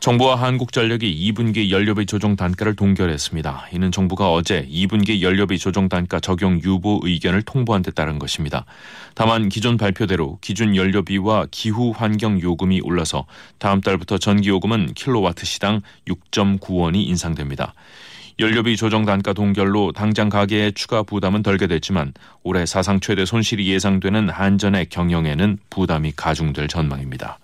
정부와 한국전력이 2분기 연료비 조정 단가를 동결했습니다. 이는 정부가 어제 2분기 연료비 조정 단가 적용 유보 의견을 통보한 데 따른 것입니다. 다만 기존 발표대로 기준 연료비와 기후 환경 요금이 올라서 다음 달부터 전기요금은 킬로와트 시당 6.9원이 인상됩니다. 연료비 조정 단가 동결로 당장 가계의 추가 부담은 덜게 됐지만 올해 사상 최대 손실이 예상되는 한전의 경영에는 부담이 가중될 전망입니다.